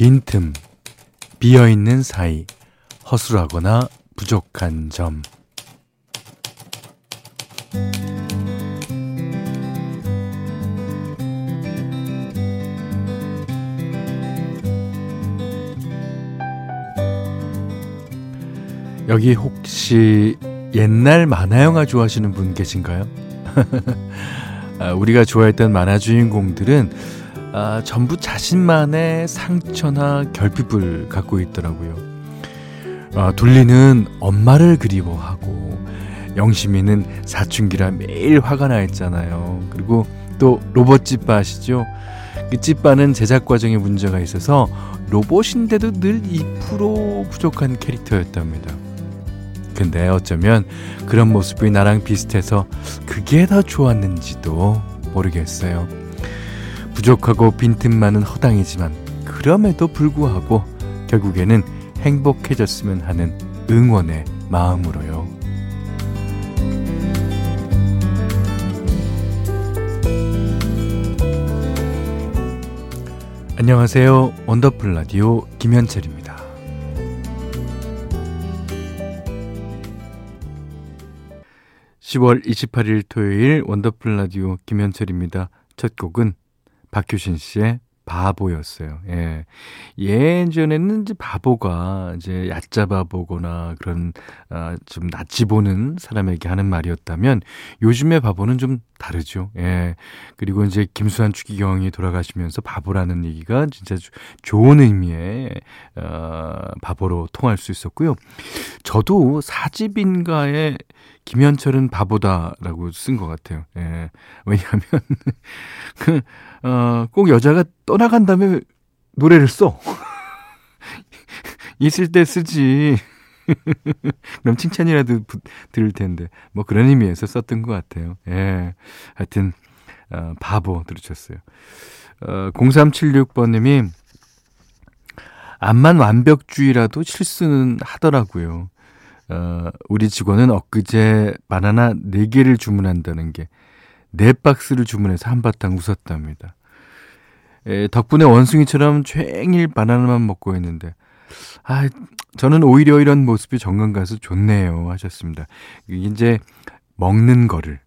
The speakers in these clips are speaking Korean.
빈틈, 비어있는 사이, 허술하거나 부족한 점. 여기 혹시 옛날 만화 영화 좋아하시는 분 계신가요? 아, 우리가 좋아했던 만화 주인공들은 아, 전부 자신만의 상처나 결핍을 갖고 있더라고요. 아, 둘리는 엄마를 그리워하고 영심이는 사춘기라 매일 화가 나 있잖아요. 그리고 또 로봇 찌빠 아시죠? 그 찌빠는 제작 과정에 문제가 있어서 로봇인데도 늘 2% 부족한 캐릭터였답니다. 근데 어쩌면 그런 모습이 나랑 비슷해서 그게 더 좋았는지도 모르겠어요. 부족하고 빈틈 많은 허당이지만 그럼에도 불구하고 결국에는 행복해졌으면 하는 응원의 마음으로요. 안녕하세요. 원더풀 라디오 김현철입니다. 10월 28일 토요일 원더풀 라디오 김현철입니다. 첫 곡은 박효신 씨의 바보였어요. 예. 예전에는 이제 바보가 이제 얕잡아 보거나 그런 아, 좀 낯지 보는 사람에게 하는 말이었다면 요즘의 바보는 좀 다르죠. 예. 그리고 이제 김수환 추기경이 돌아가시면서 바보라는 얘기가 진짜 좋은 의미의 어, 바보로 통할 수 있었고요. 저도 사집인가에 김현철은 바보다라고 쓴 것 같아요. 예. 왜냐하면 그 어, 꼭 여자가 떠나간 다음에 노래를 써. 있을 때 쓰지. 그럼 칭찬이라도 부, 들을 텐데. 뭐 그런 의미에서 썼던 것 같아요. 예. 하여튼, 어, 바보 들으셨어요. 어, 0376번님이, 암만 완벽주의라도 실수는 하더라고요. 어, 우리 직원은 엊그제 바나나 4개를 주문한다는 게네 박스를 주문해서 한바탕 웃었답니다. 에, 덕분에 원숭이처럼 촤일 바나나만 먹고 있는데, 아, 저는 오히려 이런 모습이 정감 가서 좋네요. 하셨습니다. 이제 먹는 거를.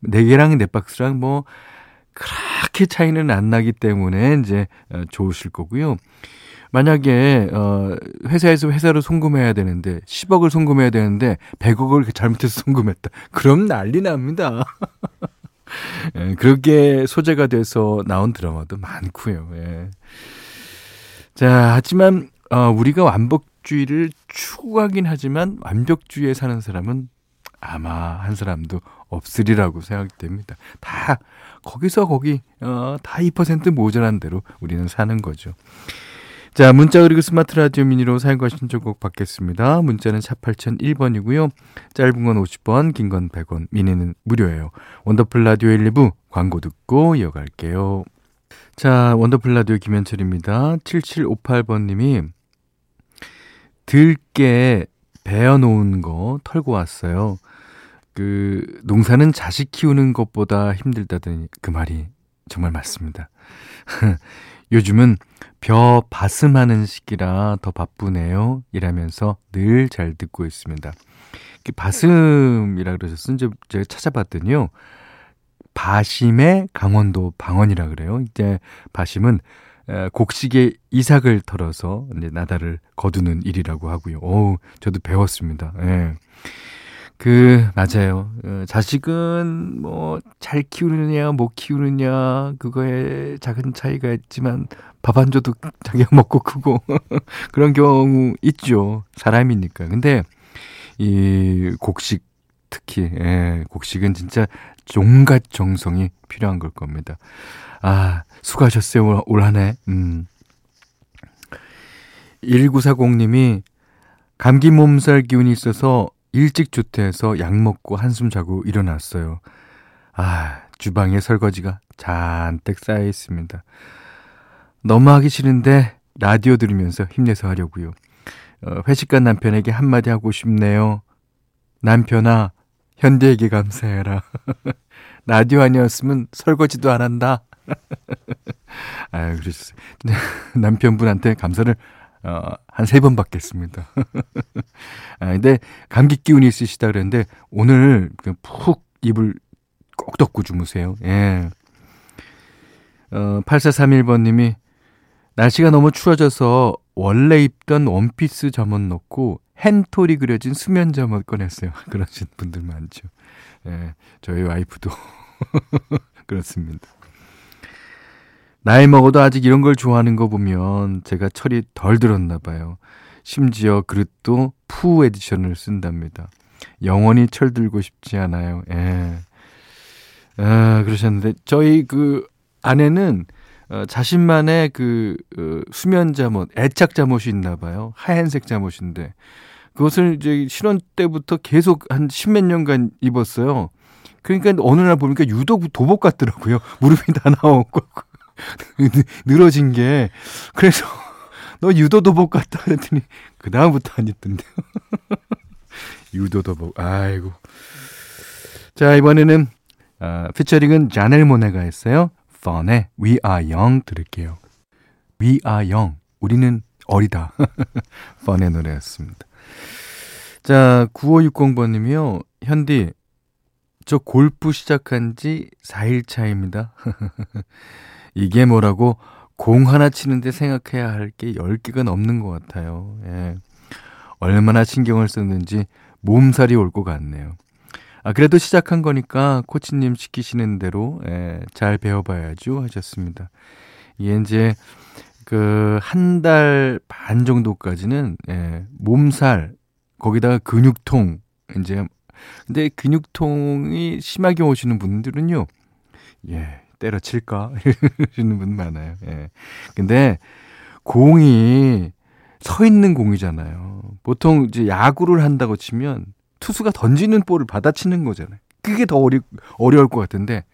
네 개랑 네 박스랑 뭐, 그렇게 차이는 안 나기 때문에 이제 어, 좋으실 거고요. 만약에 어 회사에서 회사로 송금해야 되는데 10억을 송금해야 되는데 100억을 잘못해서 송금했다. 그럼 난리 납니다. 예, 그렇게 소재가 돼서 나온 드라마도 많고요. 예. 자, 하지만 어, 우리가 완벽주의를 추구하긴 하지만 완벽주의에 사는 사람은 아마 한 사람도 없으리라고 생각됩니다. 다 거기서 거기 어, 다2% 모자란 대로 우리는 사는 거죠. 자, 문자 그리고 스마트 라디오 미니로 사연과 신청곡 받겠습니다. 문자는 샵 8001번이고요. 짧은 건 50원, 긴 건 100원, 미니는 무료예요. 원더풀 라디오 1, 2부 광고 듣고 이어갈게요. 자, 원더풀 라디오 김현철입니다. 7758번님이 들깨 베어놓은 거 털고 왔어요. 그, 농사는 자식 키우는 것보다 힘들다더니 그 말이 정말 맞습니다. 요즘은 벼 바슴하는 시기라 더 바쁘네요. 이라면서 늘 잘 듣고 있습니다. 바슴이라 그러셨어. 이제 제가 찾아봤더니요. 바심의 강원도 방언이라 그래요. 이제 바심은 곡식의 이삭을 털어서 이제 나다를 거두는 일이라고 하고요. 어우, 저도 배웠습니다. 예. 그, 맞아요. 어, 자식은 뭐, 잘 키우느냐, 못 키우느냐, 그거에 작은 차이가 있지만, 밥안 줘도 자기가 먹고 크고, 그런 경우 있죠. 사람이니까. 근데, 이 곡식, 특히, 예, 곡식은 진짜 종갓 정성이 필요한 걸 겁니다. 아, 수고하셨어요, 올한 해. 음. 1940님이 감기 몸살 기운이 있어서 일찍 조퇴해서 약 먹고 한숨 자고 일어났어요. 아, 주방에 설거지가 잔뜩 쌓여 있습니다. 너무 하기 싫은데 라디오 들으면서 힘내서 하려고요. 어, 회식 간 남편에게 한마디 하고 싶네요. 남편아, 현대에게 감사해라. 라디오 아니었으면 설거지도 안 한다. 아유, 그러셨어요. 남편분한테 감사를 어, 한 세 번 받겠습니다. 아, 근데 감기 기운이 있으시다 그랬는데 오늘 푹 입을 꼭 덮고 주무세요. 예. 어, 8431번 님이 날씨가 너무 추워져서 원래 입던 원피스 잠옷 넣고 헨톨이 그려진 수면 잠옷 꺼냈어요. 그러신 분들 많죠. 예, 저희 와이프도 그렇습니다. 나이 먹어도 아직 이런 걸 좋아하는 거 보면 제가 철이 덜 들었나 봐요. 심지어 그릇도 푸 에디션을 쓴답니다. 영원히 철 들고 싶지 않아요. 예. 아, 그러셨는데 저희 그 아내는 어, 자신만의 그 어, 수면 잠옷, 애착 잠옷이 있나 봐요. 하얀색 잠옷인데 그것을 이제 신혼 때부터 계속 한 십몇 년간 입었어요. 그러니까 어느 날 보니까 유독 도복 같더라고요. 무릎이 다 나오고 늘어진 게 그래서 너 유도 도복 같다 그랬더니 그 다음부터 안 입던데요. 유도 도복. 아이고. 자 이번에는 아, 피처링은 자넬 모네가 했어요. 펀의 We Are Young 들을게요. We Are Young. 우리는 어리다. 펀의 노래였습니다. 자, 9560번님이요. 현디, 저 골프 시작한 지 4일 차입니다. 이게 뭐라고 공 하나 치는데 생각해야 할 게 10개가 넘는 것 같아요. 예. 얼마나 신경을 썼는지 몸살이 올 것 같네요. 아, 그래도 시작한 거니까 코치님 시키시는 대로 예, 잘 배워봐야죠 하셨습니다. 이게 이제 그 한 달 반 정도까지는 예, 몸살 거기다가 근육통 이제 근데 근육통이 심하게 오시는 분들은요. 예, 때려칠까 이러시는 분 많아요. 예. 근데 공이 서 있는 공이잖아요. 보통 이제 야구를 한다고 치면 투수가 던지는 볼을 받아치는 거잖아요. 그게 더 어리, 어려울 것 같은데,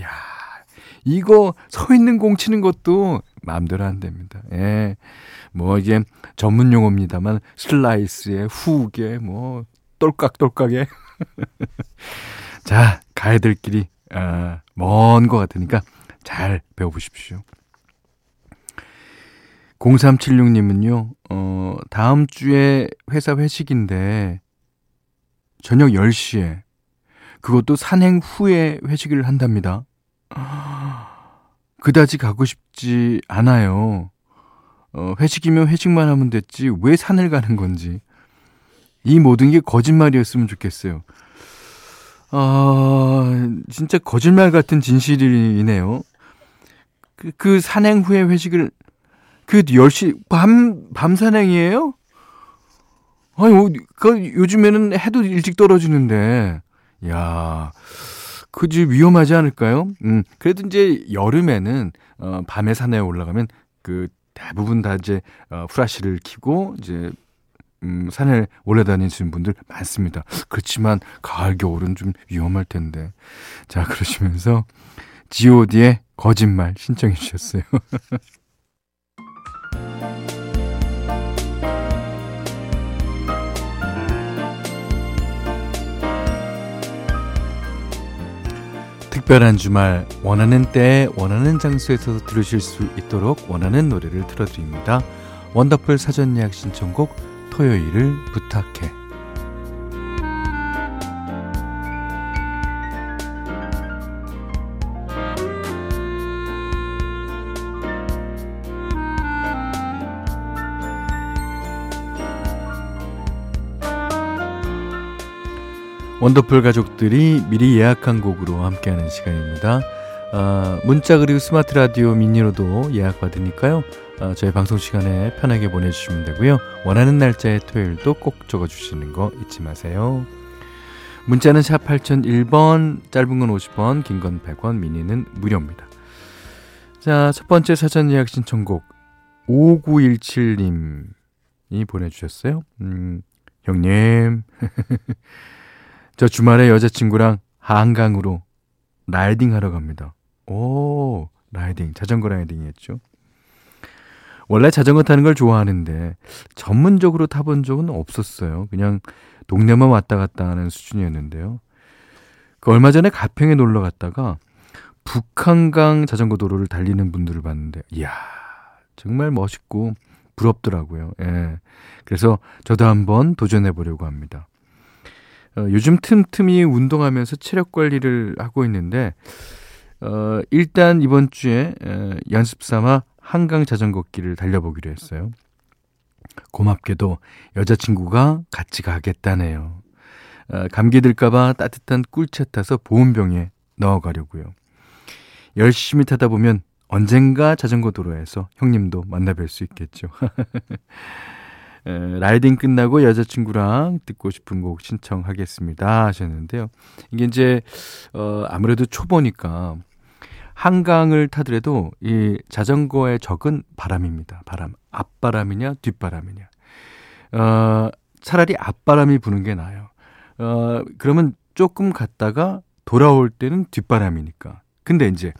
야 이거 서 있는 공 치는 것도 마음대로 안 됩니다. 예. 뭐 이게 전문 용어입니다만 슬라이스에 후에 뭐 똘깍똘깍에 자 길이 아, 먼것 같으니까 잘 배워보십시오. 0376님은요, 어, 다음 주에 회사 회식인데, 저녁 10시에 그것도 산행 후에 회식을 한답니다. 그다지 가고 싶지 않아요. 어, 회식이면 회식만 하면 됐지 왜 산을 가는 건지 이 모든 게 거짓말이었으면 좋겠어요. 아, 진짜 거짓말 같은 진실이네요. 그, 그 산행 후에 회식을 그 10시 밤, 밤 산행이에요? 아니, 어, 그 요즘에는 해도 일찍 떨어지는데, 야 그지 위험하지 않을까요? 음, 그래도 이제 여름에는, 어, 밤에 산에 올라가면 그 대부분 다 이제, 어, 후라시를 키고, 이제, 음, 산에 올라다니시는 분들 많습니다. 그렇지만, 가을, 겨울은 좀 위험할 텐데. 자, 그러시면서, GOD의 거짓말 신청해 주셨어요. 특별한 주말 원하는 때 원하는 장소에서 들으실 수 있도록 원하는 노래를 틀어드립니다. 원더풀 사전 예약 신청곡 토요일을 부탁해 원더풀 가족들이 미리 예약한 곡으로 함께하는 시간입니다. 어, 문자 그리고 스마트 라디오 미니로도 예약 받으니까요. 어, 저희 방송 시간에 편하게 보내주시면 되고요. 원하는 날짜의 토요일도 꼭 적어주시는 거 잊지 마세요. 문자는 샵 8001번, 짧은 건 50원, 긴 건 100원, 미니는 무료입니다. 자, 첫 번째 사전 예약 신청곡 5917님이 보내주셨어요. 음, 형님. 저 주말에 여자친구랑 한강으로 라이딩 하러 갑니다. 오, 라이딩. 자전거 라이딩 했죠. 원래 자전거 타는 걸 좋아하는데 전문적으로 타본 적은 없었어요. 그냥 동네만 왔다 갔다 하는 수준이었는데요. 그 얼마 전에 가평에 놀러 갔다가 북한강 자전거 도로를 달리는 분들을 봤는데, 이야, 정말 멋있고 부럽더라고요. 예. 그래서 저도 한번 도전해 보려고 합니다. 어, 요즘 틈틈이 운동하면서 체력 관리를 하고 있는데, 어, 일단 이번 주에 에, 연습 삼아 한강 자전거 길을 달려보기로 했어요. 고맙게도 여자친구가 같이 가겠다네요. 어, 감기 들까봐 따뜻한 꿀차 타서 보온병에 넣어가려고요. 열심히 타다 보면 언젠가 자전거 도로에서 형님도 만나뵐 수 있겠죠. 에, 라이딩 끝나고 여자친구랑 듣고 싶은 곡 신청하겠습니다 하셨는데요. 이게 이제 어, 아무래도 초보니까 한강을 타더라도 이 자전거의 적은 바람입니다. 바람. 앞바람이냐 뒷바람이냐. 어, 차라리 앞바람이 부는 게 나아요. 어, 그러면 조금 갔다가 돌아올 때는 뒷바람이니까. 근데 이제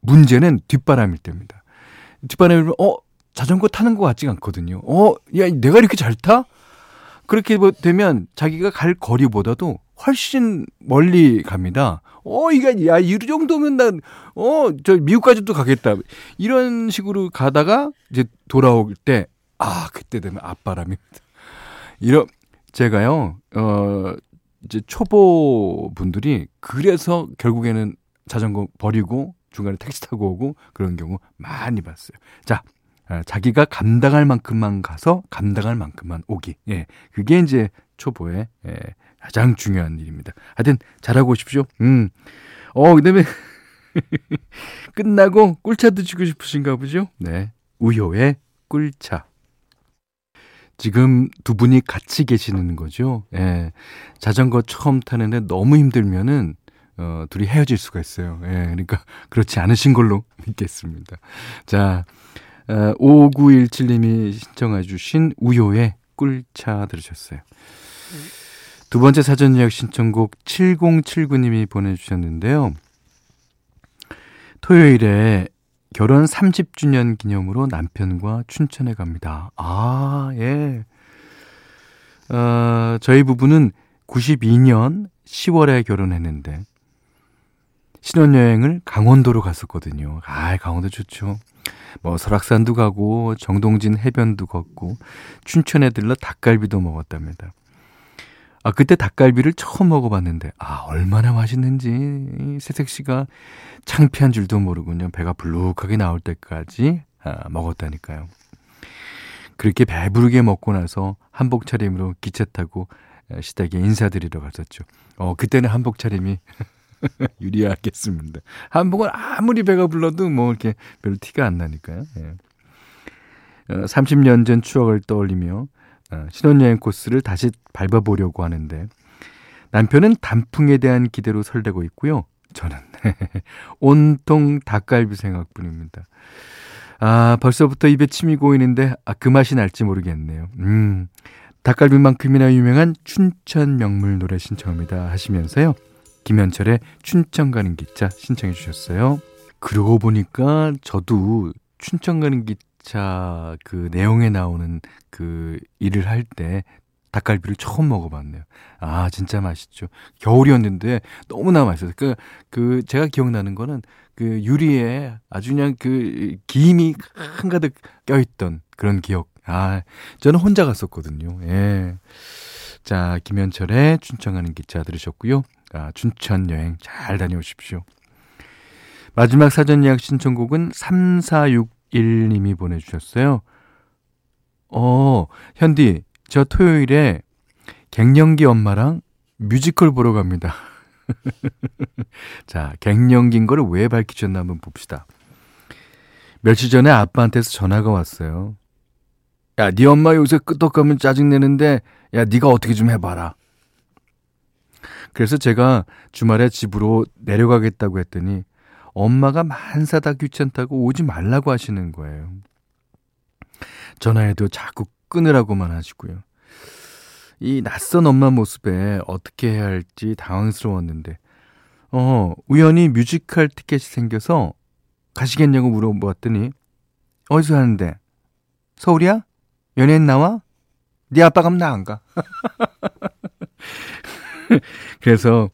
문제는 뒷바람일 때입니다. 뒷바람이 면 어, 자전거 타는 것 같지가 않거든요. 어, 야, 내가 이렇게 잘 타? 그렇게 뭐 되면 자기가 갈 거리보다도 훨씬 멀리 갑니다. 어, 이게, 야, 이 정도면 난, 어, 저 미국까지도 가겠다. 이런 식으로 가다가 이제 돌아올 때, 아, 그때 되면 앞바람입니다. 이런, 제가요, 어, 이제 초보 분들이 그래서 결국에는 자전거 버리고 중간에 택시 타고 오고 그런 경우 많이 봤어요. 자, 아, 자기가 감당할 만큼만 가서 감당할 만큼만 오기. 예. 그게 이제 초보의 예, 가장 중요한 일입니다. 하여튼 잘하고 오십시오. 음. 어, 그다음에 끝나고 꿀차 드시고 싶으신가 보죠? 네. 우효의 꿀차. 지금 두 분이 같이 계시는 거죠. 예. 자전거 처음 타는데 너무 힘들면은 어, 둘이 헤어질 수가 있어요. 예. 그러니까 그렇지 않으신 걸로 믿겠습니다. 자, 어, 5917님이 신청해 주신 우효의 꿀차 들으셨어요. 두 번째 사전 예약 신청곡 7079님이 보내주셨는데요. 토요일에 결혼 30주년 기념으로 남편과 춘천에 갑니다. 아, 예. 어, 저희 부부는 92년 10월에 결혼했는데, 신혼여행을 강원도로 갔었거든요. 아, 강원도 좋죠. 뭐 설악산도 가고 정동진 해변도 걷고 춘천에 들러 닭갈비도 먹었답니다. 아 그때 닭갈비를 처음 먹어봤는데 아 얼마나 맛있는지 새색 씨가 창피한 줄도 모르군요. 배가 불룩하게 나올 때까지 아, 먹었다니까요. 그렇게 배부르게 먹고 나서 한복 차림으로 기차 타고 시댁에 인사드리러 갔었죠. 어 그때는 한복 차림이 유리하겠습니다. 한복은 아무리 배가 불러도 뭐 이렇게 별 티가 안 나니까요. 예. 어, 30년 전 추억을 떠올리며 어, 신혼여행 코스를 다시 밟아보려고 하는데 남편은 단풍에 대한 기대로 설레고 있고요. 저는 온통 닭갈비 생각뿐입니다. 아, 벌써부터 입에 침이 고이는데 아, 그 맛이 날지 모르겠네요. 음, 닭갈비만큼이나 유명한 춘천 명물 노래 신청합니다 하시면서요. 김현철의 춘천 가는 기차 신청해 주셨어요. 그러고 보니까 저도 춘천 가는 기차 그 내용에 나오는 그 일을 할 때 닭갈비를 처음 먹어봤네요. 아, 진짜 맛있죠. 겨울이었는데 너무나 맛있어요. 그, 그, 제가 기억나는 거는 그 유리에 아주 그냥 그 김이 한가득 껴있던 그런 기억. 아, 저는 혼자 갔었거든요. 예. 자, 김현철의 춘천 가는 기차 들으셨고요. 아, 춘천 여행 잘 다녀오십시오. 마지막 사전 예약 신청곡은 3461님이 보내주셨어요. 어, 현디, 저 토요일에 갱년기 엄마랑 뮤지컬 보러 갑니다. 자, 갱년기인 거를 왜 밝히셨나 한번 봅시다. 며칠 전에 아빠한테서 전화가 왔어요. 야, 네 엄마 요새 끄떡하면 짜증내는데, 야, 네가 어떻게 좀 해봐라. 그래서 제가 주말에 집으로 내려가겠다고 했더니 엄마가 만사다 귀찮다고 오지 말라고 하시는 거예요. 전화해도 자꾸 끊으라고만 하시고요. 이 낯선 엄마 모습에 어떻게 해야 할지 당황스러웠는데, 어, 우연히 뮤지컬 티켓이 생겨서 가시겠냐고 물어보았더니, 어디서 하는데? 서울이야? 연예인 나와? 네 아빠 가면 나 안 가. 그래서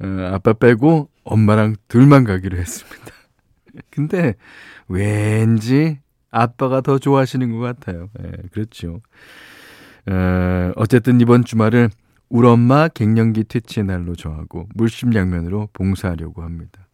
어, 아빠 빼고 엄마랑 둘만 가기로 했습니다. 근데 왠지 아빠가 더 좋아하시는 것 같아요. 예, 그렇죠. 어, 어쨌든 이번 주말을 우리 엄마 갱년기 퇴치의 날로 정하고 물심양면으로 봉사하려고 합니다.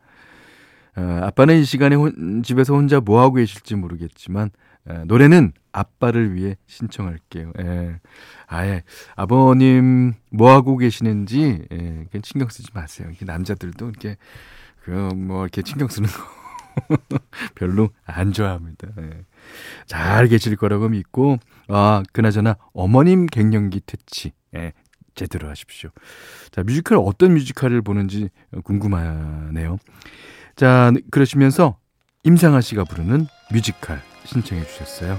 어, 아빠는 이 시간에 혼, 집에서 혼자 뭐 하고 계실지 모르겠지만 에, 노래는 아빠를 위해 신청할게요. 예. 아예 아버님 뭐 하고 계시는지 예, 신경 쓰지 마세요. 이렇게 남자들도 이렇게 그 뭐 이렇게 신경 쓰는 거 별로 안 좋아합니다. 예. 잘 계실 거라고 믿고 아 그나저나 어머님 갱년기 퇴치 예, 제대로 하십시오. 자 뮤지컬 어떤 뮤지컬을 보는지 궁금하네요. 자 그러시면서 임상아 씨가 부르는 뮤지컬 신청해 주셨어요.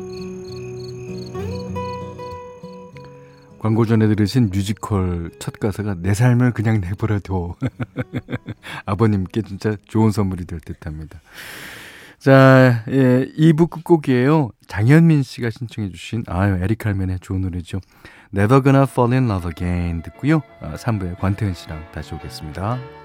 광고 전에 들으신 뮤지컬 첫 가사가 내 삶을 그냥 내버려둬. 아버님께 진짜 좋은 선물이 될 듯 합니다. 자, 예, 2부 끝곡이에요. 장현민 씨가 신청해 주신, 아유, 에릭 칼맨의 좋은 노래죠. Never Gonna Fall in Love Again 듣고요. 3부에 아, 권태현 씨랑 다시 오겠습니다.